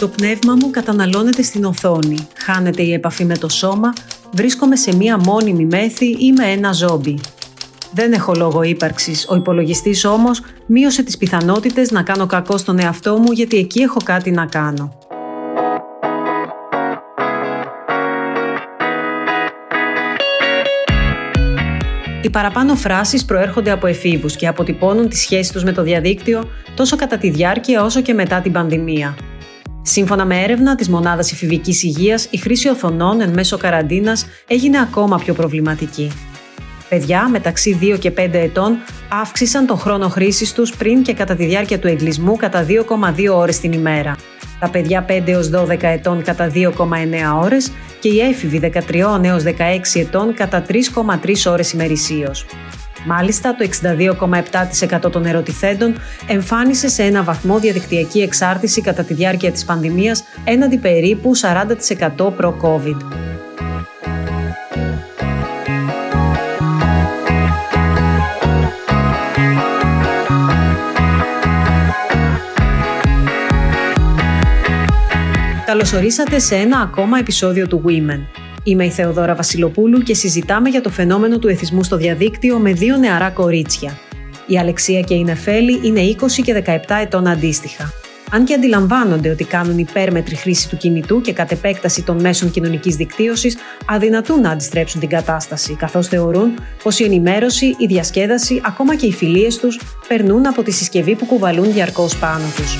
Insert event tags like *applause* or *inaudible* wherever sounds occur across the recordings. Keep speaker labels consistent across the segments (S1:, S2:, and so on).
S1: Το πνεύμα μου καταναλώνεται στην οθόνη, χάνεται η επαφή με το σώμα, βρίσκομαι σε μία μόνιμη μέθη ή με ένα ζόμπι. Δεν έχω λόγο ύπαρξης. Ο υπολογιστής όμως μείωσε τις πιθανότητες να κάνω κακό στον εαυτό μου γιατί εκεί έχω κάτι να κάνω. Οι παραπάνω φράσεις προέρχονται από εφήβους και αποτυπώνουν τη σχέση τους με το διαδίκτυο τόσο κατά τη διάρκεια όσο και μετά την πανδημία. Σύμφωνα με έρευνα της Μονάδας Εφηβικής Υγείας, η χρήση οθονών εν μέσω καραντίνας έγινε ακόμα πιο προβληματική. Παιδιά μεταξύ 2 και 5 ετών αύξησαν τον χρόνο χρήσης τους πριν και κατά τη διάρκεια του εγκλισμού κατά 2,2 ώρες την ημέρα. Τα παιδιά 5 έως 12 ετών κατά 2,9 ώρες και οι έφηβοι 13 έως 16 ετών κατά 3,3 ώρες ημερησίως. Μάλιστα, το 62,7% των ερωτηθέντων εμφάνισε σε ένα βαθμό διαδικτυακή εξάρτηση κατά τη διάρκεια της πανδημίας έναντι περίπου 40% προ-COVID. Καλωσορίσατε σε ένα ακόμα επεισόδιο του Women. Είμαι η Θεοδόρα Βασιλοπούλου και συζητάμε για το φαινόμενο του εθισμού στο διαδίκτυο με δύο νεαρά κορίτσια. Η Αλεξία και η Νεφέλη είναι 20 και 17 ετών αντίστοιχα. Αν και αντιλαμβάνονται ότι κάνουν υπέρμετρη χρήση του κινητού και κατ' επέκταση των μέσων κοινωνικής δικτύωσης, αδυνατούν να αντιστρέψουν την κατάσταση, καθώς θεωρούν πως η ενημέρωση, η διασκέδαση, ακόμα και οι φιλίες τους περνούν από τη συσκευή που κουβαλούν διαρκώς πάνω τους.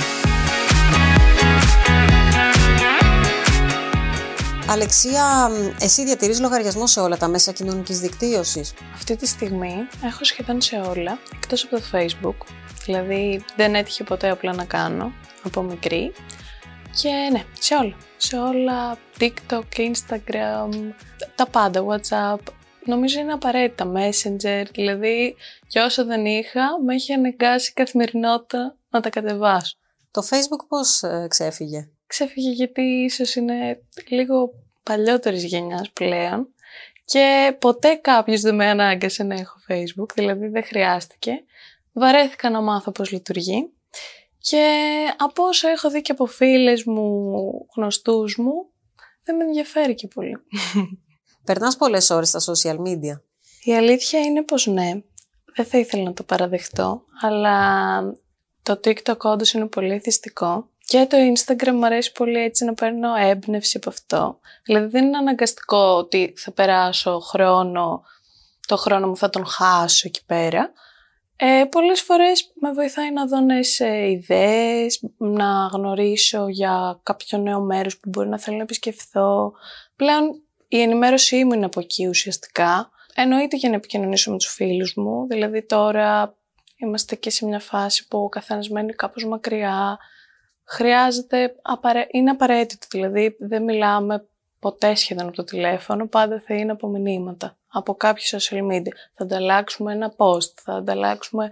S1: Αλεξία, εσύ διατηρείς λογαριασμό σε όλα τα μέσα κοινωνικής δικτύωσης;
S2: Αυτή τη στιγμή έχω σχεδόν σε όλα, εκτός από το Facebook. Δηλαδή δεν έτυχε ποτέ απλά να κάνω από μικρή. Και ναι, σε όλα. Σε όλα, TikTok, Instagram, τα πάντα, WhatsApp. Νομίζω είναι απαραίτητα, Messenger, δηλαδή και όσο δεν είχα, με έχει αναγκάσει καθημερινότητα να τα κατεβάσω.
S1: Το Facebook πώς ε, ξέφυγε;
S2: Ξέφυγε γιατί ίσως είναι λίγο παλιότερης γενιάς πλέον και ποτέ κάποιος δεν με ανάγκασε να έχω Facebook, δηλαδή δεν χρειάστηκε. Βαρέθηκα να μάθω πώς λειτουργεί και από όσο έχω δει και από φίλες μου, γνωστούς μου, δεν με ενδιαφέρει και πολύ. *laughs*
S1: Περνάς πολλές ώρες στα social media.
S2: Η αλήθεια είναι πως ναι, δεν θα ήθελα να το παραδεχτώ, αλλά το TikTok όντως είναι πολύ θυστικό και το Instagram μου αρέσει πολύ έτσι να παίρνω έμπνευση από αυτό. Δηλαδή δεν είναι αναγκαστικό ότι θα περάσω χρόνο, το χρόνο μου θα τον χάσω εκεί πέρα. Ε, πολλές φορές με βοηθάει να δω νέες ε, ιδέες, να γνωρίσω για κάποιο νέο μέρος που μπορεί να θέλω να επισκεφθώ. Πλέον η ενημέρωσή μου είναι από εκεί ουσιαστικά. Εννοείται για να επικοινωνήσω με τους φίλους μου, δηλαδή τώρα είμαστε και σε μια φάση που ο καθένας μένει κάπως μακριά, χρειάζεται, είναι απαραίτητο, δηλαδή δεν μιλάμε ποτέ σχεδόν από το τηλέφωνο, πάντα θα είναι από μηνύματα, από κάποιο social media. Θα ανταλλάξουμε ένα post, θα ανταλλάξουμε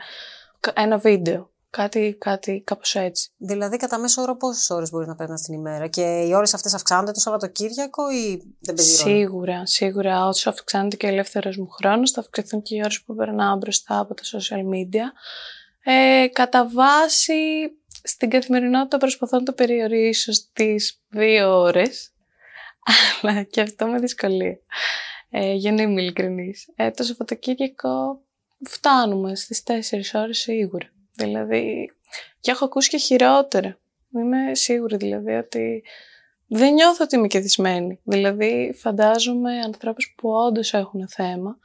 S2: ένα βίντεο. Κάτι, κάτι κάπως έτσι.
S1: Δηλαδή, κατά μέσο όρο, πόσες ώρες μπορείς να παίρνει την ημέρα και οι ώρες αυτές αυξάνονται το Σαββατοκύριακο ή δεν παίζει
S2: Σίγουρα, σίγουρα. Όσο αυξάνεται και ο ελεύθερος μου χρόνος, θα αυξηθούν και οι ώρες που περνάω μπροστά από τα social media. Ε, κατά βάση, στην καθημερινότητα προσπαθώ να το περιορίσω στις δύο ώρες, *laughs* αλλά και αυτό με δυσκολία, ε, για να είμαι ειλικρινής. Ε, το Σαββατοκύριακο φτάνουμε στις τέσσερις ώρες σίγουρα. Δηλαδή, και έχω ακούσει και χειρότερα. Είμαι σίγουρη δηλαδή ότι δεν νιώθω ότι είμαι κεθισμένη. Δηλαδή, φαντάζομαι ανθρώπους που όντως έχουν θέμα,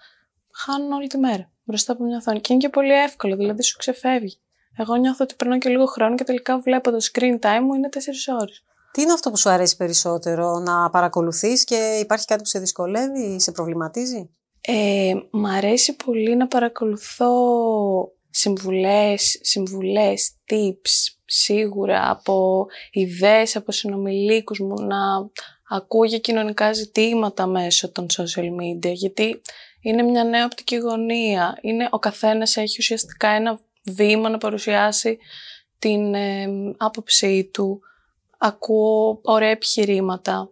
S2: χάνουν όλη τη μέρα μπροστά από μια οθόνη. Και είναι και πολύ εύκολο, δηλαδή σου ξεφεύγει. Εγώ νιώθω ότι περνάω και λίγο χρόνο και τελικά βλέπω το screen time μου είναι 4 ώρες.
S1: Τι είναι αυτό που σου αρέσει περισσότερο, να παρακολουθείς και υπάρχει κάτι που σε δυσκολεύει ή σε προβληματίζει;
S2: Ε, μ' αρέσει πολύ να παρακολουθώ συμβουλές, συμβουλές, tips, σίγουρα από ιδέες, από συνομιλίκους μου, να ακούω για κοινωνικά ζητήματα μέσω των social media, γιατί είναι μια νέα οπτική γωνία. Είναι, ο καθένας έχει ουσιαστικά ένα βήμα να παρουσιάσει την ε, άποψή του. Ακούω ωραία επιχειρήματα.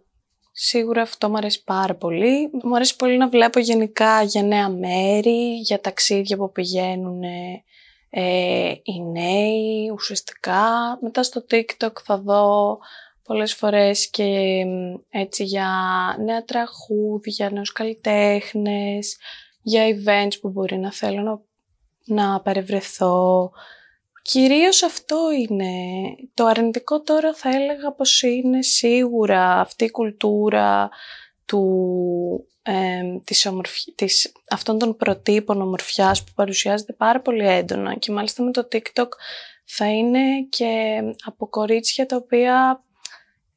S2: Σίγουρα αυτό μου αρέσει πάρα πολύ. Μου αρέσει πολύ να βλέπω γενικά για νέα μέρη, για ταξίδια που πηγαίνουν ε, οι νέοι ουσιαστικά. Μετά στο TikTok θα δω πολλές φορές και έτσι για νέα τραγούδια, νέους καλλιτέχνες, για events που μπορεί να θέλω να, να παρευρεθώ. Κυρίως αυτό είναι. Το αρνητικό τώρα θα έλεγα πως είναι σίγουρα αυτή η κουλτούρα του, ε, της της, αυτών των προτύπων ομορφιάς που παρουσιάζεται πάρα πολύ έντονα και μάλιστα με το TikTok θα είναι και από κορίτσια τα οποία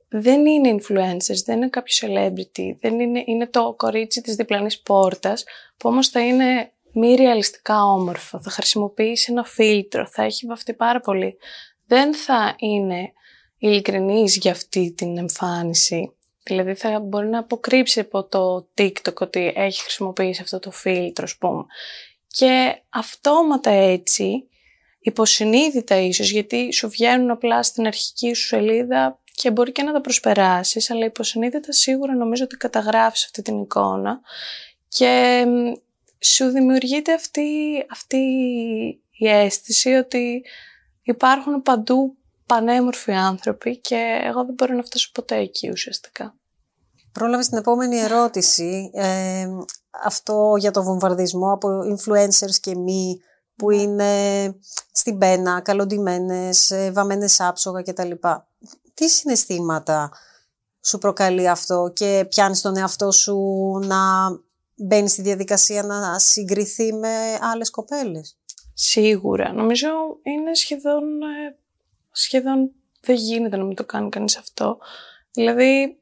S2: δεν είναι influencers, δεν είναι κάποιος celebrity, δεν είναι, είναι το κορίτσι της διπλανής πόρτας που όμως θα είναι μη ρεαλιστικά όμορφο, θα χρησιμοποιήσει ένα φίλτρο, θα έχει βαφτεί πάρα πολύ. Δεν θα είναι ειλικρινής για αυτή την εμφάνιση Δηλαδή θα μπορεί να αποκρύψει από το TikTok ότι έχει χρησιμοποιήσει αυτό το φίλτρο, ας πούμε. Και αυτόματα έτσι, υποσυνείδητα ίσως, γιατί σου βγαίνουν απλά στην αρχική σου σελίδα και μπορεί και να τα προσπεράσεις, αλλά υποσυνείδητα σίγουρα νομίζω ότι καταγράφεις αυτή την εικόνα και σου δημιουργείται αυτή, αυτή η αίσθηση ότι υπάρχουν παντού πανέμορφοι άνθρωποι και εγώ δεν μπορώ να φτάσω ποτέ εκεί ουσιαστικά.
S1: Πρόλαβες στην επόμενη ερώτηση. Ε, αυτό για το βομβαρδισμό από influencers και μη που ναι. είναι στην πένα, καλοντημένες, ε, βαμμένες άψογα κτλ. Τι συναισθήματα σου προκαλεί αυτό και πιάνεις τον εαυτό σου να μπαίνει στη διαδικασία να συγκριθεί με άλλες κοπέλες;
S2: Σίγουρα. Νομίζω είναι σχεδόν ε, σχεδόν δεν γίνεται να μην το κάνει κανείς αυτό. Δηλαδή,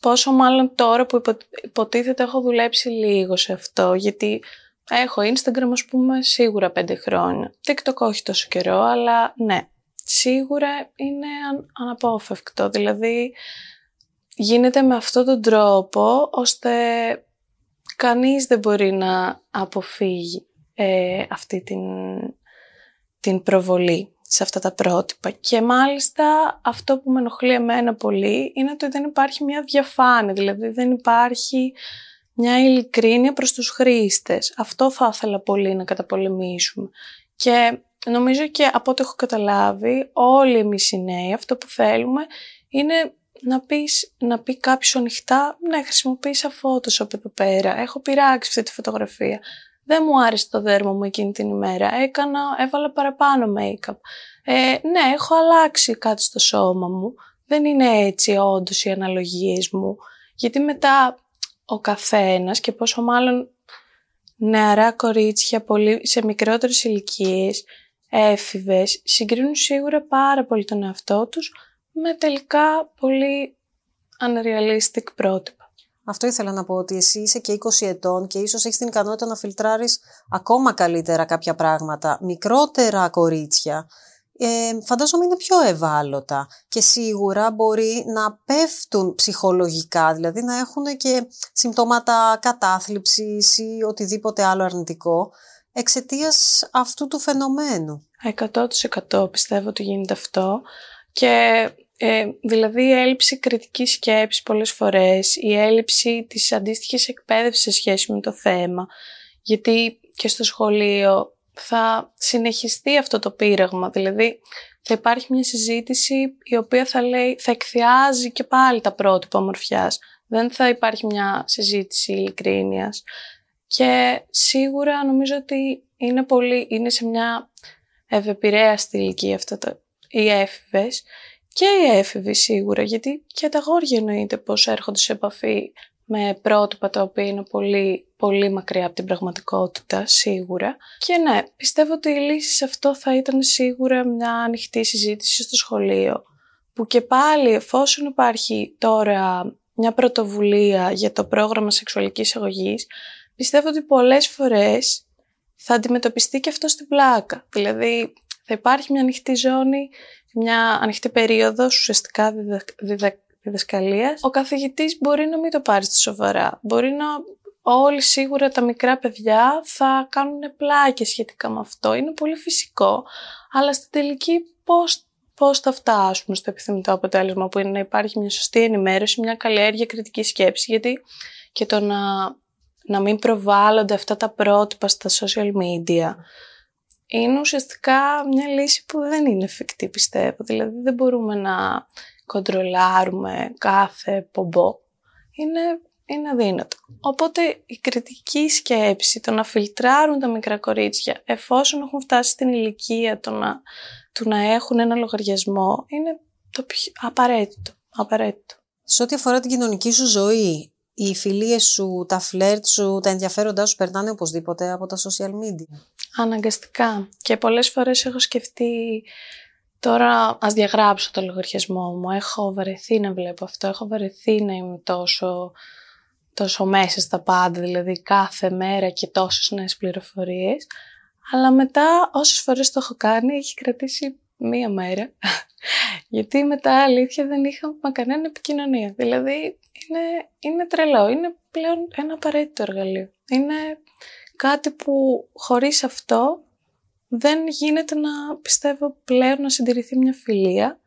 S2: πόσο μάλλον τώρα που υποτίθεται έχω δουλέψει λίγο σε αυτό, γιατί έχω Instagram, ας πούμε, σίγουρα πέντε χρόνια. TikTok όχι τόσο καιρό, αλλά ναι, σίγουρα είναι αναπόφευκτο. Δηλαδή, γίνεται με αυτόν τον τρόπο, ώστε κανείς δεν μπορεί να αποφύγει ε, αυτή την, την προβολή σε αυτά τα πρότυπα. Και μάλιστα αυτό που με ενοχλεί εμένα πολύ είναι ότι δεν υπάρχει μια διαφάνεια, δηλαδή δεν υπάρχει μια ειλικρίνεια προς τους χρήστες. Αυτό θα ήθελα πολύ να καταπολεμήσουμε. Και νομίζω και από ό,τι έχω καταλάβει, όλοι εμείς οι νέοι αυτό που θέλουμε είναι να, πεις, να πει κάποιος ανοιχτά, ναι, χρησιμοποίησα Photoshop εδώ πέρα, έχω πειράξει αυτή τη φωτογραφία δεν μου άρεσε το δέρμα μου εκείνη την ημέρα. Έκανα, έβαλα παραπάνω make-up. Ε, ναι, έχω αλλάξει κάτι στο σώμα μου. Δεν είναι έτσι όντως οι αναλογίες μου. Γιατί μετά ο καθένας και πόσο μάλλον νεαρά κορίτσια πολύ, σε μικρότερες ηλικίες, έφηβες, συγκρίνουν σίγουρα πάρα πολύ τον εαυτό τους με τελικά πολύ unrealistic πρότυπα.
S1: Αυτό ήθελα να πω ότι εσύ είσαι και 20 ετών και ίσως έχεις την ικανότητα να φιλτράρεις ακόμα καλύτερα κάποια πράγματα. Μικρότερα κορίτσια ε, φαντάζομαι είναι πιο ευάλωτα και σίγουρα μπορεί να πέφτουν ψυχολογικά, δηλαδή να έχουν και συμπτώματα κατάθλιψης ή οτιδήποτε άλλο αρνητικό εξαιτίας αυτού του φαινομένου.
S2: 100% πιστεύω ότι γίνεται αυτό και ε, δηλαδή η έλλειψη κριτικής σκέψης πολλές φορές, η έλλειψη της αντίστοιχης εκπαίδευσης σε σχέση με το θέμα, γιατί και στο σχολείο θα συνεχιστεί αυτό το πείραγμα, δηλαδή θα υπάρχει μια συζήτηση η οποία θα λέει, θα εκθιάζει και πάλι τα πρότυπα ομορφιάς. Δεν θα υπάρχει μια συζήτηση ειλικρίνειας. Και σίγουρα νομίζω ότι είναι, πολύ, είναι σε μια ευεπηρέαστη ηλικία αυτά τα, οι έφηβες και οι έφηβοι σίγουρα, γιατί και τα γόρια εννοείται πως έρχονται σε επαφή με πρότυπα τα οποία είναι πολύ, πολύ μακριά από την πραγματικότητα, σίγουρα. Και ναι, πιστεύω ότι η λύση σε αυτό θα ήταν σίγουρα μια ανοιχτή συζήτηση στο σχολείο, που και πάλι εφόσον υπάρχει τώρα μια πρωτοβουλία για το πρόγραμμα σεξουαλικής αγωγής, πιστεύω ότι πολλές φορές θα αντιμετωπιστεί και αυτό στην πλάκα. Δηλαδή θα υπάρχει μια ανοιχτή ζώνη μια ανοιχτή περίοδος ουσιαστικά διδα, διδασκαλίας, ο καθηγητής μπορεί να μην το πάρει στη σοβαρά. Μπορεί να όλοι σίγουρα τα μικρά παιδιά θα κάνουν πλάκες σχετικά με αυτό. Είναι πολύ φυσικό. Αλλά στην τελική πώς, πώς θα φτάσουμε στο επιθυμητό αποτέλεσμα που είναι να υπάρχει μια σωστή ενημέρωση, μια καλλιέργεια κριτικής σκέψης. Γιατί και το να, να μην προβάλλονται αυτά τα πρότυπα στα social media είναι ουσιαστικά μια λύση που δεν είναι εφικτή πιστεύω. Δηλαδή δεν μπορούμε να κοντρολάρουμε κάθε πομπό, είναι, είναι αδύνατο. Οπότε η κριτική σκέψη, το να φιλτράρουν τα μικρά κορίτσια εφόσον έχουν φτάσει στην ηλικία του να, του να έχουν ένα λογαριασμό, είναι το πιο απαραίτητο. απαραίτητο.
S1: Σε ό,τι αφορά την κοινωνική σου ζωή, οι φιλίες σου, τα φλερτ σου, τα ενδιαφέροντά σου περνάνε οπωσδήποτε από τα social media.
S2: Αναγκαστικά. Και πολλές φορές έχω σκεφτεί τώρα ας διαγράψω το λογαριασμό μου. Έχω βαρεθεί να βλέπω αυτό. Έχω βαρεθεί να είμαι τόσο, τόσο μέσα στα πάντα, δηλαδή κάθε μέρα και τόσες νέες πληροφορίες. Αλλά μετά όσες φορές το έχω κάνει έχει κρατήσει μία μέρα. *laughs* Γιατί μετά αλήθεια δεν είχαμε κανένα επικοινωνία. Δηλαδή είναι, είναι τρελό, είναι πλέον ένα απαραίτητο εργαλείο. Είναι κάτι που χωρίς αυτό δεν γίνεται να πιστεύω πλέον να συντηρηθεί μια φιλία.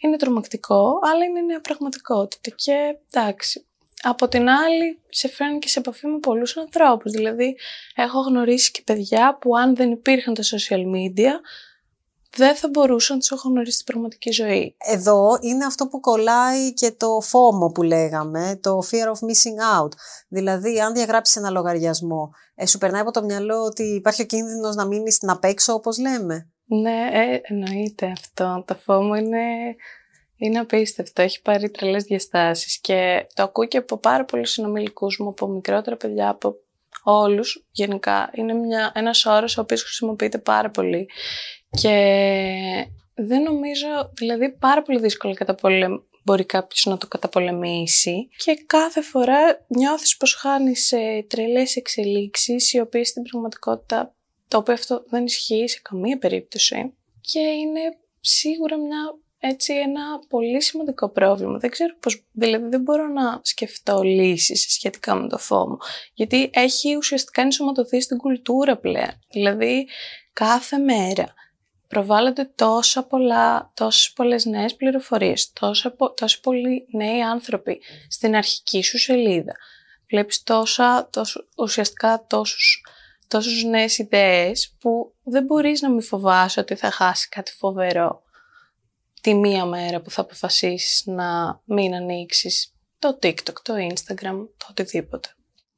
S2: Είναι τρομακτικό, αλλά είναι μια πραγματικότητα και εντάξει. Από την άλλη, σε φέρνει και σε επαφή με πολλούς ανθρώπους. Δηλαδή, έχω γνωρίσει και παιδιά που αν δεν υπήρχαν τα social media, δεν θα μπορούσαν να τους έχω γνωρίσει στην πραγματική ζωή.
S1: Εδώ είναι αυτό που κολλάει και το φόμο που λέγαμε, το fear of missing out. Δηλαδή, αν διαγράψεις ένα λογαριασμό, ε, σου περνάει από το μυαλό ότι υπάρχει ο κίνδυνος να μείνεις στην απέξω, όπως λέμε.
S2: Ναι, ε, εννοείται αυτό. Το φόμο είναι, είναι απίστευτο. Έχει πάρει τρελές διαστάσεις και το ακούω και από πάρα πολλούς συνομιλικούς μου, από μικρότερα παιδιά, από όλους γενικά. Είναι μια, ένας όρος ο οποίος χρησιμοποιείται πάρα πολύ και δεν νομίζω, δηλαδή πάρα πολύ δύσκολο μπορεί κάποιος να το καταπολεμήσει και κάθε φορά νιώθεις πως χάνεις σε τρελές εξελίξεις οι οποίες στην πραγματικότητα το οποίο αυτό δεν ισχύει σε καμία περίπτωση και είναι σίγουρα μια έτσι ένα πολύ σημαντικό πρόβλημα. Δεν ξέρω πώς, δηλαδή δεν μπορώ να σκεφτώ λύσεις σχετικά με το φόμο, γιατί έχει ουσιαστικά ενσωματωθεί στην κουλτούρα πλέον. Δηλαδή κάθε μέρα προβάλλονται τόσα πολλά, τόσες πολλές νέες πληροφορίες, τόσα, τόσοι πολλοί νέοι άνθρωποι στην αρχική σου σελίδα. Βλέπεις τόσα, τόσο, ουσιαστικά τόσους, τόσους νέες ιδέες που δεν μπορείς να μην φοβάσαι ότι θα χάσει κάτι φοβερό τη μία μέρα που θα αποφασίσεις να μην ανοίξεις το TikTok, το Instagram, το οτιδήποτε.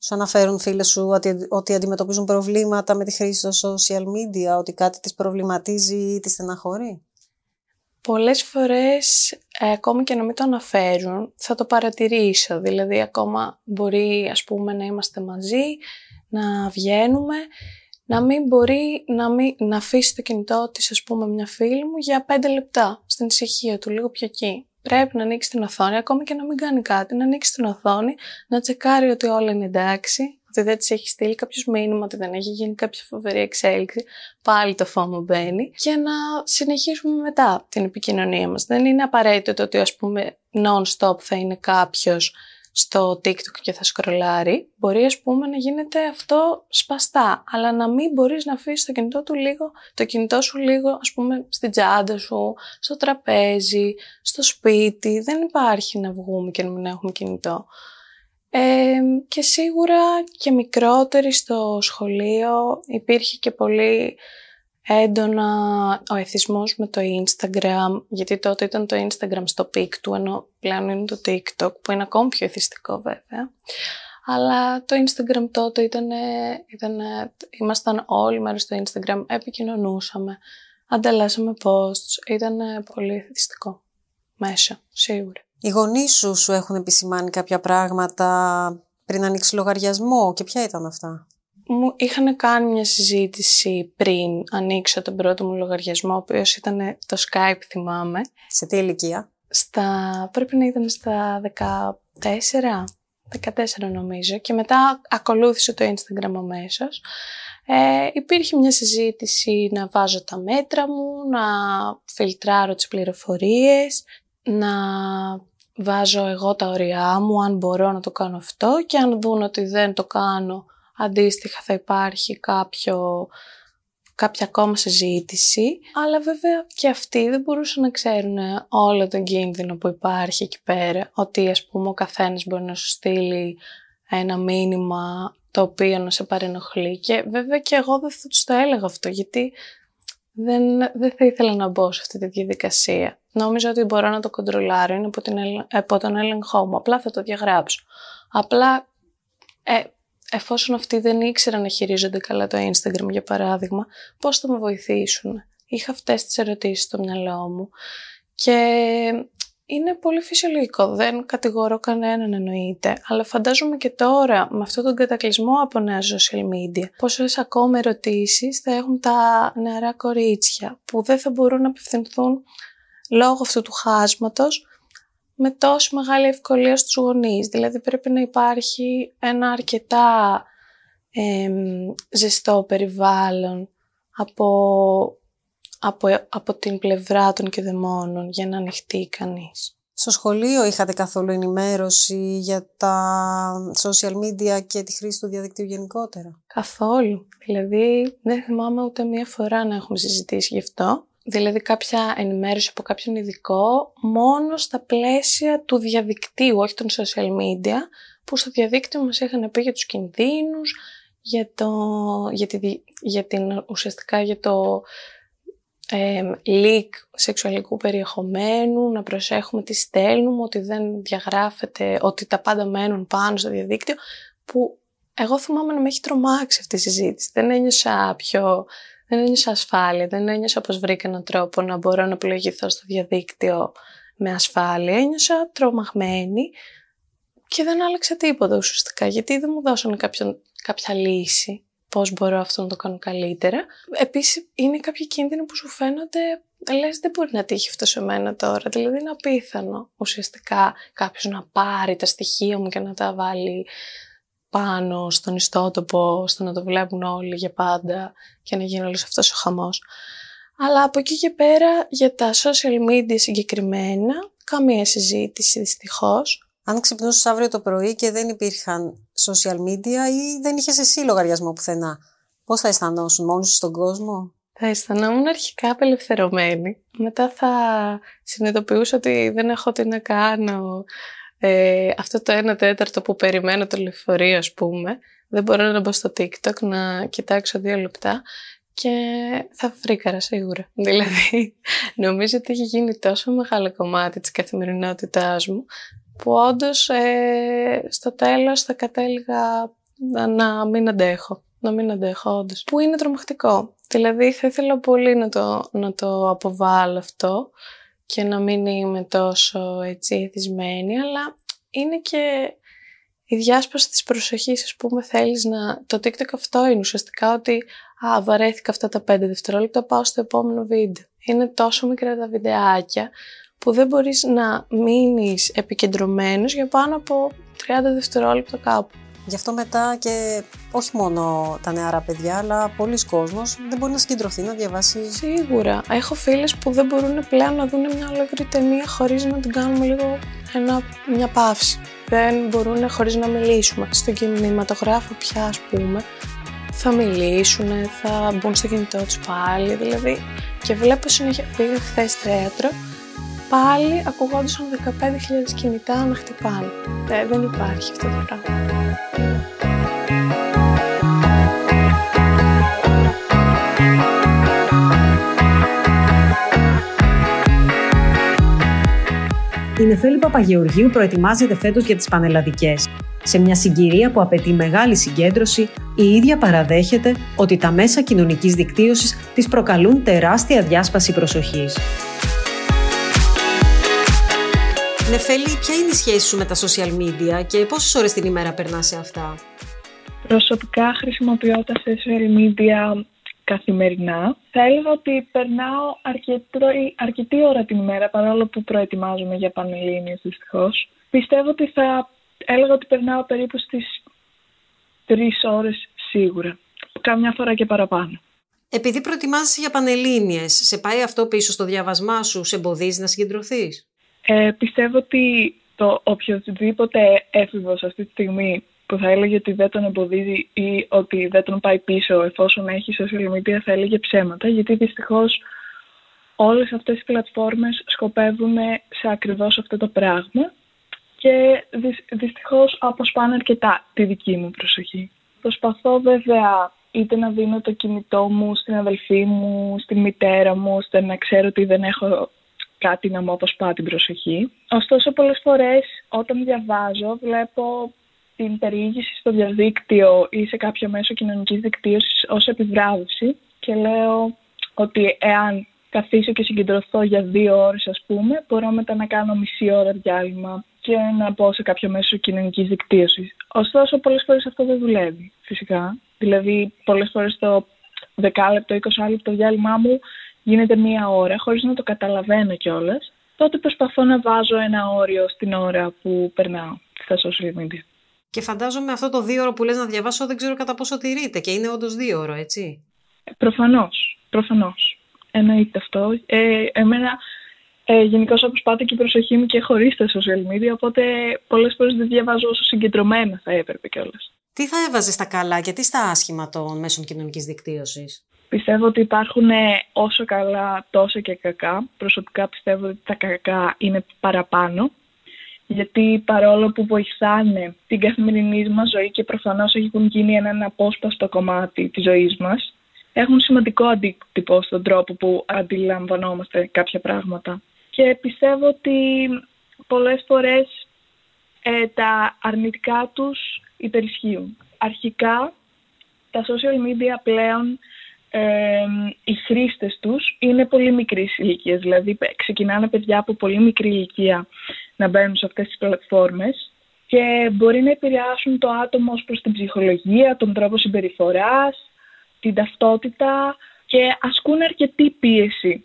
S1: Σου αναφέρουν φίλες σου ότι, ότι αντιμετωπίζουν προβλήματα με τη χρήση των social media, ότι κάτι τις προβληματίζει ή τις στεναχωρεί;
S2: Πολλές φορές, ε, ακόμη και να μην το αναφέρουν, θα το παρατηρήσω. Δηλαδή, ακόμα μπορεί, ας πούμε, να είμαστε μαζί, να βγαίνουμε, να μην μπορεί να, μην, να αφήσει το κινητό της, ας πούμε, μια φίλη μου για πέντε λεπτά, στην ησυχία του, λίγο πιο εκεί πρέπει να ανοίξει την οθόνη, ακόμη και να μην κάνει κάτι, να ανοίξει την οθόνη, να τσεκάρει ότι όλα είναι εντάξει, ότι δεν τη έχει στείλει κάποιος μήνυμα, ότι δεν έχει γίνει κάποια φοβερή εξέλιξη, πάλι το φόμο μπαίνει, και να συνεχίσουμε μετά την επικοινωνία μας. Δεν είναι απαραίτητο ότι, ας πούμε, non-stop θα είναι κάποιος στο TikTok και θα σκρολάρει, μπορεί ας πούμε να γίνεται αυτό σπαστά, αλλά να μην μπορείς να αφήσεις το κινητό, του λίγο, το κινητό σου λίγο ας πούμε στην τσάντα σου, στο τραπέζι, στο σπίτι, δεν υπάρχει να βγούμε και να μην έχουμε κινητό. Ε, και σίγουρα και μικρότεροι στο σχολείο. Υπήρχε και πολύ έντονα ο εθισμός με το Instagram, γιατί τότε ήταν το Instagram στο peak του, ενώ πλέον είναι το TikTok, που είναι ακόμη πιο εθιστικό βέβαια. Αλλά το Instagram τότε ήταν, ήταν ήμασταν όλοι μέρος στο Instagram, επικοινωνούσαμε, ανταλλάσσαμε posts, ήταν πολύ εθιστικό μέσα, σίγουρα.
S1: Οι γονείς σου σου έχουν επισημάνει κάποια πράγματα πριν ανοίξει λογαριασμό και ποια ήταν αυτά;
S2: Μου είχαν κάνει μια συζήτηση πριν ανοίξω τον πρώτο μου λογαριασμό, ο οποίος ήταν το Skype θυμάμαι.
S1: Σε τι ηλικία;
S2: Στα, πρέπει να ήταν στα 14, 14 νομίζω και μετά ακολούθησε το Instagram αμέσως. Ε, υπήρχε μια συζήτηση να βάζω τα μέτρα μου, να φιλτράρω τις πληροφορίες, να βάζω εγώ τα ωριά μου, αν μπορώ να το κάνω αυτό και αν δουν ότι δεν το κάνω αντίστοιχα θα υπάρχει κάποιο, κάποια ακόμα συζήτηση, αλλά βέβαια και αυτοί δεν μπορούσαν να ξέρουν όλο τον κίνδυνο που υπάρχει εκεί πέρα, ότι ας πούμε ο καθένας μπορεί να σου στείλει ένα μήνυμα το οποίο να σε παρενοχλεί και βέβαια και εγώ δεν θα τους το έλεγα αυτό γιατί δεν, δεν θα ήθελα να μπω σε αυτή τη διαδικασία. Νόμιζα ότι μπορώ να το κοντρολάρω, είναι από, την, από τον έλεγχό μου. Απλά θα το διαγράψω. Απλά ε, εφόσον αυτοί δεν ήξεραν να χειρίζονται καλά το Instagram για παράδειγμα, πώς θα με βοηθήσουν; Είχα αυτές τις ερωτήσεις στο μυαλό μου και είναι πολύ φυσιολογικό, δεν κατηγορώ κανέναν εννοείται, αλλά φαντάζομαι και τώρα με αυτόν τον κατακλυσμό από νέα social media, πόσες ακόμα ερωτήσεις θα έχουν τα νεαρά κορίτσια που δεν θα μπορούν να απευθυνθούν λόγω αυτού του χάσματος με τόσο μεγάλη ευκολία στους γονείς. Δηλαδή πρέπει να υπάρχει ένα αρκετά ζεστό περιβάλλον από, από, από την πλευρά των κηδεμόνων για να ανοιχτεί κανείς.
S1: Στο σχολείο είχατε καθόλου ενημέρωση για τα social media και τη χρήση του διαδικτύου γενικότερα;
S2: Καθόλου. Δηλαδή δεν θυμάμαι ούτε μία φορά να έχουμε συζητήσει γι' αυτό δηλαδή κάποια ενημέρωση από κάποιον ειδικό μόνο στα πλαίσια του διαδικτύου, όχι των social media, που στο διαδίκτυο μας είχαν πει για τους κινδύνους, για, το, για, τη, για την, ουσιαστικά για το ε, leak σεξουαλικού περιεχομένου, να προσέχουμε τι στέλνουμε, ότι δεν διαγράφεται, ότι τα πάντα μένουν πάνω στο διαδίκτυο, που εγώ θυμάμαι να με έχει τρομάξει αυτή η συζήτηση. Δεν ένιωσα πιο δεν ένιωσα ασφάλεια, δεν ένιωσα πως βρήκα έναν τρόπο να μπορώ να πλογηθώ στο διαδίκτυο με ασφάλεια. Ένιωσα τρομαγμένη και δεν άλλαξε τίποτα ουσιαστικά, γιατί δεν μου δώσανε κάποιον, κάποια λύση πώς μπορώ αυτό να το κάνω καλύτερα. Επίσης είναι κάποια κίνδυνοι που σου φαίνονται λες δεν μπορεί να τύχει αυτό σε μένα τώρα. Δηλαδή είναι απίθανο ουσιαστικά κάποιος να πάρει τα στοιχεία μου και να τα βάλει πάνω στον ιστότοπο, ώστε να το βλέπουν όλοι για πάντα και να γίνει όλος αυτός ο χαμός. Αλλά από εκεί και πέρα για τα social media συγκεκριμένα, καμία συζήτηση δυστυχώς.
S1: Αν ξυπνούσες αύριο το πρωί και δεν υπήρχαν social media ή δεν είχες εσύ λογαριασμό πουθενά, πώς θα αισθανόσουν μόνοι σου στον κόσμο;
S2: Θα αισθανόμουν αρχικά απελευθερωμένη. Μετά θα συνειδητοποιούσα ότι δεν έχω τι να κάνω, ε, αυτό το ένα τέταρτο που περιμένω το λεωφορείο ας πούμε, δεν μπορώ να μπω στο TikTok να κοιτάξω δύο λεπτά και θα φρίκαρα σίγουρα. *laughs* Δηλαδή, νομίζω ότι έχει γίνει τόσο μεγάλο κομμάτι της καθημερινότητάς μου που όντως ε, στο τέλος θα κατέληγα να, να μην αντέχω. Να μην αντέχω όντως. Που είναι τρομακτικό. Δηλαδή θα ήθελα πολύ να το, να το αποβάλω αυτό και να μην είμαι τόσο έτσι εθισμένη, αλλά είναι και η διάσπαση της προσοχής, ας πούμε, θέλεις να... Το TikTok αυτό είναι ουσιαστικά ότι «Α, βαρέθηκα αυτά τα πέντε δευτερόλεπτα, πάω στο επόμενο βίντεο». Είναι τόσο μικρά τα βιντεάκια που δεν μπορείς να μείνεις επικεντρωμένος για πάνω από 30 δευτερόλεπτα κάπου.
S1: Γι' αυτό μετά και όχι μόνο τα νεαρά παιδιά, αλλά πολλοί κόσμος δεν μπορεί να συγκεντρωθεί να διαβάσει.
S2: Σίγουρα. Έχω φίλες που δεν μπορούν πλέον να δουν μια ολόκληρη ταινία χωρίς να την κάνουμε λίγο ένα, μια παύση. Δεν μπορούν χωρίς να μιλήσουμε. Στον κινηματογράφο πια ας πούμε θα μιλήσουν, θα μπουν στο κινητό τους πάλι, δηλαδή. Και βλέπω συνέχεια, πήγα χθες θέατρο, πάλι ακουγόντουσαν 15.000 κινητά να χτυπάνε. Ε, δεν υπάρχει αυτό το πράγμα.
S3: Η Νεφέλη Παπαγεωργίου προετοιμάζεται φέτος για τις πανελλαδικές. Σε μια συγκυρία που απαιτεί μεγάλη συγκέντρωση, η ίδια παραδέχεται ότι τα μέσα κοινωνικής δικτύωσης της προκαλούν τεράστια διάσπαση προσοχής.
S1: Νεφέλη, ποια είναι η σχέση σου με τα social media και πόσες ώρες την ημέρα περνάς σε αυτά;
S4: Προσωπικά χρησιμοποιώ τα social media καθημερινά. Θα έλεγα ότι περνάω αρκετή ώρα την ημέρα παρόλο που προετοιμάζομαι για πανελλήνιες δυστυχώς. Πιστεύω ότι θα έλεγα ότι περνάω περίπου στις τρεις ώρες σίγουρα. Καμιά φορά και παραπάνω.
S1: Επειδή προετοιμάζεσαι για πανελλήνιες, σε πάει αυτό πίσω στο διαβασμά σου, σε εμποδίζει να συγκεντρωθείς;
S4: Ε, πιστεύω ότι το οποιοδήποτε έφηβος αυτή τη στιγμή που θα έλεγε ότι δεν τον εμποδίζει ή ότι δεν τον πάει πίσω εφόσον έχει social media θα έλεγε ψέματα γιατί δυστυχώς όλες αυτές οι πλατφόρμες σκοπεύουν σε ακριβώς αυτό το πράγμα και δυστυχώς αποσπάνε αρκετά τη δική μου προσοχή. Προσπαθώ βέβαια είτε να δίνω το κινητό μου στην αδελφή μου, στην μητέρα μου, ώστε να ξέρω ότι δεν έχω κάτι να μου αποσπά την προσοχή. Ωστόσο, πολλές φορές όταν διαβάζω βλέπω την περιήγηση στο διαδίκτυο ή σε κάποιο μέσο κοινωνικής δικτύωσης ως επιβράβευση και λέω ότι εάν καθίσω και συγκεντρωθώ για δύο ώρες ας πούμε, μπορώ μετά να κάνω μισή ώρα διάλειμμα και να πω σε κάποιο μέσο κοινωνικής δικτύωσης. Ωστόσο, πολλές φορές αυτό δεν δουλεύει, φυσικά. Δηλαδή, πολλές φορές το δεκάλεπτο, 20 λεπτό διάλειμμά μου γίνεται μία ώρα, χωρίς να το καταλαβαίνω κιόλας. τότε προσπαθώ να βάζω ένα όριο στην ώρα που περνάω στα social media.
S1: Και φαντάζομαι αυτό το δύο ώρο που λες να διαβάσω δεν ξέρω κατά πόσο τηρείται και είναι όντως δύο ώρο, έτσι.
S4: Προφανώς, προφανώς. Εννοείται αυτό. Ε, εμένα ε, γενικώς όπως πάτε και η προσοχή μου και χωρίς τα social media, οπότε πολλές φορές δεν διαβάζω όσο συγκεντρωμένα θα έπρεπε κιόλας.
S1: Τι θα έβαζες στα καλά και τι στα άσχημα των μέσων κοινωνικής δικτύωσης;
S4: Πιστεύω ότι υπάρχουν όσο καλά τόσο και κακά. Προσωπικά πιστεύω ότι τα κακά είναι παραπάνω. Γιατί παρόλο που βοηθάνε την καθημερινή μας ζωή και προφανώς έχουν γίνει ένα απόσπαστο κομμάτι της ζωής μας, έχουν σημαντικό αντίκτυπο στον τρόπο που αντιλαμβανόμαστε κάποια πράγματα. Και πιστεύω ότι πολλές φορές ε, τα αρνητικά τους υπερισχύουν. Αρχικά, τα social media πλέον ε, οι χρήστες τους είναι πολύ μικρής ηλικίας. Δηλαδή, ξεκινάνε παιδιά από πολύ μικρή ηλικία να μπαίνουν σε αυτές τις πλατφόρμες και μπορεί να επηρεάσουν το άτομο ως προς την ψυχολογία, τον τρόπο συμπεριφοράς, την ταυτότητα και ασκούν αρκετή πίεση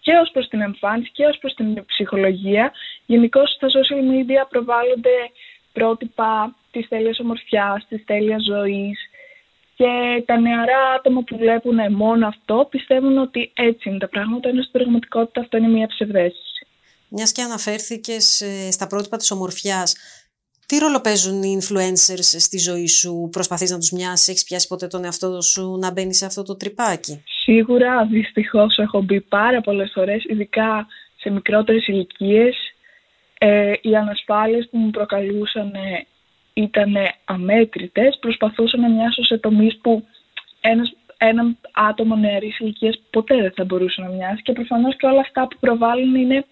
S4: και ως προς την εμφάνιση και ως προς την ψυχολογία. Γενικώς στα social media προβάλλονται πρότυπα της τέλειας ομορφιάς, της τέλειας ζωής και τα νεαρά άτομα που βλέπουν μόνο αυτό πιστεύουν ότι έτσι είναι τα πράγματα, ενώ στην πραγματικότητα αυτό είναι μια ψευδέστηση.
S1: Μιας και αναφέρθηκες ε, στα πρότυπα της ομορφιάς, τι ρόλο παίζουν οι influencers στη ζωή σου, προσπαθείς να τους μοιάσεις, έχεις πιάσει ποτέ τον εαυτό σου να μπαίνει σε αυτό το τρυπάκι;
S4: Σίγουρα, δυστυχώς έχω μπει πάρα πολλές φορές, ειδικά σε μικρότερες ηλικίες. Ε, οι ανασφάλειες που μου προκαλούσαν ήταν αμέτρητες, προσπαθούσα να μοιάσω σε τομείς που ένας, ένα άτομο νεαρής ηλικίας ποτέ δεν θα μπορούσε να μοιάσει και προφανώς και όλα αυτά που προβάλλουν είναι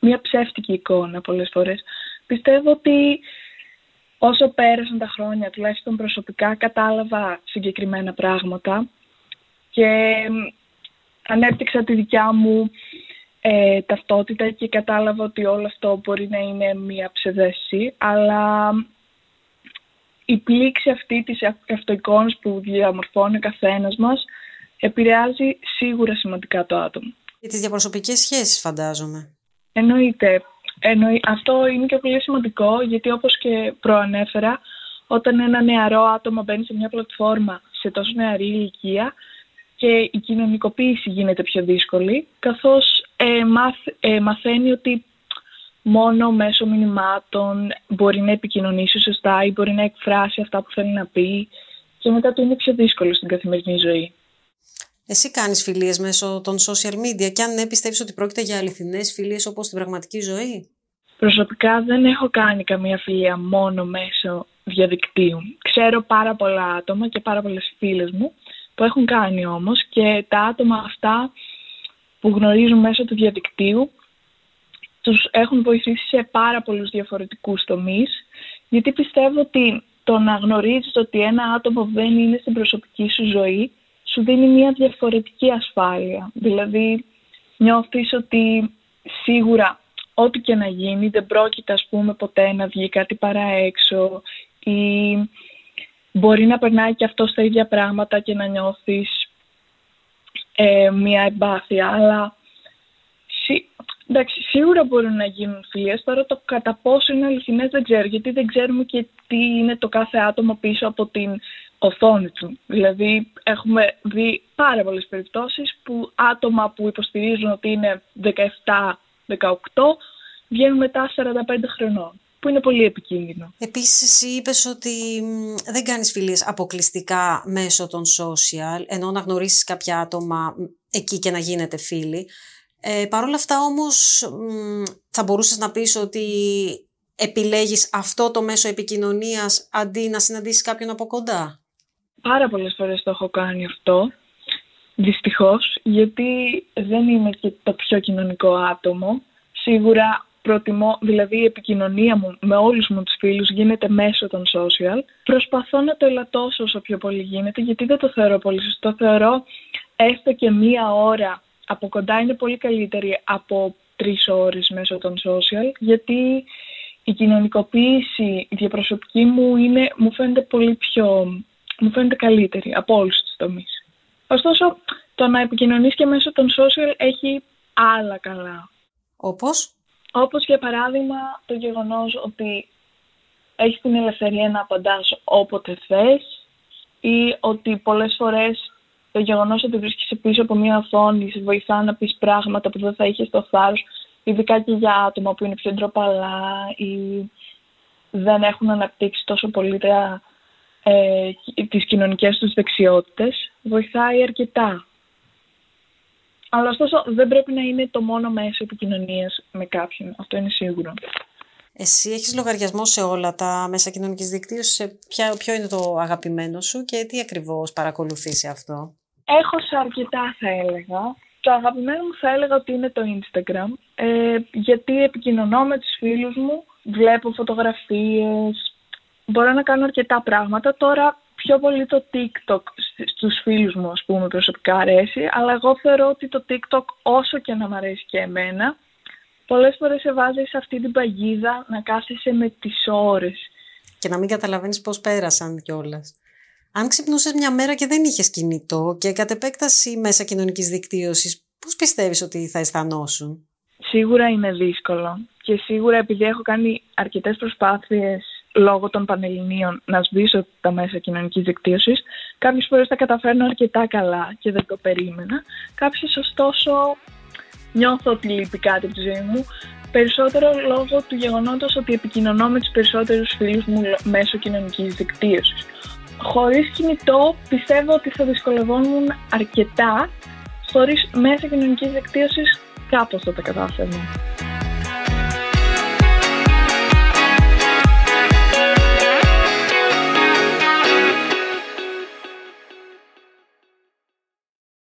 S4: μια ψεύτικη εικόνα πολλές φορές. Πιστεύω ότι όσο πέρασαν τα χρόνια, τουλάχιστον προσωπικά, κατάλαβα συγκεκριμένα πράγματα και ανέπτυξα τη δικιά μου ε, ταυτότητα και κατάλαβα ότι όλο αυτό μπορεί να είναι μία ψευδέστηση, αλλά η πλήξη αυτή της αυτοεικόνας που διαμορφώνει ο καθένας μας επηρεάζει σίγουρα σημαντικά το άτομο.
S1: Και τις διαπροσωπικές σχέσεις φαντάζομαι.
S4: Εννοείται. Εννοεί, αυτό είναι και πολύ σημαντικό γιατί όπως και προανέφερα όταν ένα νεαρό άτομο μπαίνει σε μια πλατφόρμα σε τόσο νεαρή ηλικία και η κοινωνικοποίηση γίνεται πιο δύσκολη καθώς ε, μαθ, ε, μαθαίνει ότι μόνο μέσω μηνυμάτων μπορεί να επικοινωνήσει σωστά ή μπορεί να εκφράσει αυτά που θέλει να πει και μετά του είναι πιο δύσκολο στην καθημερινή ζωή.
S1: Εσύ κάνεις φιλίες μέσω των social media και αν ναι πιστεύεις ότι πρόκειται για αληθινές φιλίες όπως στην πραγματική ζωή;
S4: Προσωπικά δεν έχω κάνει καμία φιλία μόνο μέσω διαδικτύου. Ξέρω πάρα πολλά άτομα και πάρα πολλές φίλες μου που έχουν κάνει όμως και τα άτομα αυτά που γνωρίζουν μέσω του διαδικτύου τους έχουν βοηθήσει σε πάρα πολλούς διαφορετικούς τομείς γιατί πιστεύω ότι το να γνωρίζεις ότι ένα άτομο δεν είναι στην προσωπική σου ζωή σου δίνει μια διαφορετική ασφάλεια. Δηλαδή νιώθεις ότι σίγουρα ό,τι και να γίνει δεν πρόκειται ας πούμε ποτέ να βγει κάτι παρά έξω ή μπορεί να περνάει και αυτός στα ίδια πράγματα και να νιώθεις ε, μια εμπάθεια αλλά Εντάξει, σίγουρα μπορούν να γίνουν φιλίες, τώρα το κατά πόσο είναι αληθινές δεν ξέρω, γιατί δεν ξέρουμε και τι είναι το κάθε άτομο πίσω από την οθόνη του. Δηλαδή, έχουμε δει πάρα πολλές περιπτώσεις που άτομα που υποστηρίζουν ότι είναι 17-18 βγαίνουν μετά 45 χρονών που είναι πολύ επικίνδυνο.
S1: Επίσης, εσύ είπες ότι δεν κάνεις φιλίες αποκλειστικά μέσω των social, ενώ να γνωρίσεις κάποια άτομα εκεί και να γίνετε φίλοι. Ε, Παρ' όλα αυτά όμως θα μπορούσες να πεις ότι επιλέγεις αυτό το μέσο επικοινωνίας αντί να συναντήσεις κάποιον από κοντά;
S4: Πάρα πολλές φορές το έχω κάνει αυτό, δυστυχώς, γιατί δεν είμαι και το πιο κοινωνικό άτομο. Σίγουρα προτιμώ, δηλαδή η επικοινωνία μου με όλους μου τους φίλους γίνεται μέσω των social. Προσπαθώ να το ελαττώσω όσο πιο πολύ γίνεται, γιατί δεν το θεωρώ πολύ σωστό. Θεωρώ έστω και μία ώρα από κοντά είναι πολύ καλύτερη από τρεις ώρες μέσω των social, γιατί η κοινωνικοποίηση, η διαπροσωπική μου είναι, μου φαίνεται πολύ πιο, μου φαίνεται καλύτερη από όλους τους τομείς. Ωστόσο, το να επικοινωνείς και μέσω των social έχει άλλα καλά.
S1: Όπως;
S4: Όπως για παράδειγμα το γεγονός ότι έχεις την ελευθερία να απαντάς όποτε θες ή ότι πολλές φορές το γεγονός ότι βρίσκεσαι πίσω από μια οθόνη σε βοηθά να πεις πράγματα που δεν θα είχες το θάρρος ειδικά και για άτομα που είναι πιο ντροπαλά ή δεν έχουν αναπτύξει τόσο πολύ τα, ε, τις κοινωνικές τους δεξιότητες, βοηθάει αρκετά. Αλλά ωστόσο δεν πρέπει να είναι το μόνο μέσο επικοινωνίας με κάποιον. Αυτό είναι σίγουρο.
S1: Εσύ έχεις λογαριασμό σε όλα τα μέσα κοινωνικής δικτύωσης. Ποια, ποιο είναι το αγαπημένο σου και τι ακριβώς παρακολουθείς αυτό;
S4: Έχω σε αρκετά θα έλεγα. Το αγαπημένο μου θα έλεγα ότι είναι το Instagram, ε, γιατί επικοινωνώ με τους φίλους μου, βλέπω φωτογραφίες, μπορώ να κάνω αρκετά πράγματα. Τώρα πιο πολύ το TikTok στους φίλους μου, ας πούμε, προσωπικά αρέσει, αλλά εγώ θεωρώ ότι το TikTok όσο και να μ' αρέσει και εμένα, πολλές φορές σε βάζει σε αυτή την παγίδα να κάθεσαι με τις ώρες.
S1: Και να μην καταλαβαίνεις πώς πέρασαν κιόλας. Αν ξυπνούσες μια μέρα και δεν είχες κινητό και κατ' επέκταση μέσα κοινωνικής δικτύωσης, πώς πιστεύεις ότι θα αισθανόσουν;
S4: Σίγουρα είναι δύσκολο και σίγουρα επειδή έχω κάνει αρκετές προσπάθειες λόγω των Πανελληνίων να σβήσω τα μέσα κοινωνικής δικτύωσης. Κάποιες φορές τα καταφέρνω αρκετά καλά και δεν το περίμενα. Κάποιες ωστόσο νιώθω ότι λείπει κάτι από τη ζωή μου. Περισσότερο λόγω του γεγονότος ότι επικοινωνώ με τους περισσότερους φίλους μου μέσω κοινωνικής δικτύωσης. Χωρίς κινητό πιστεύω ότι θα δυσκολευόμουν αρκετά. Χωρίς μέσα κοινωνικής δικτύωσης κάπως θα τα κατάφερνα.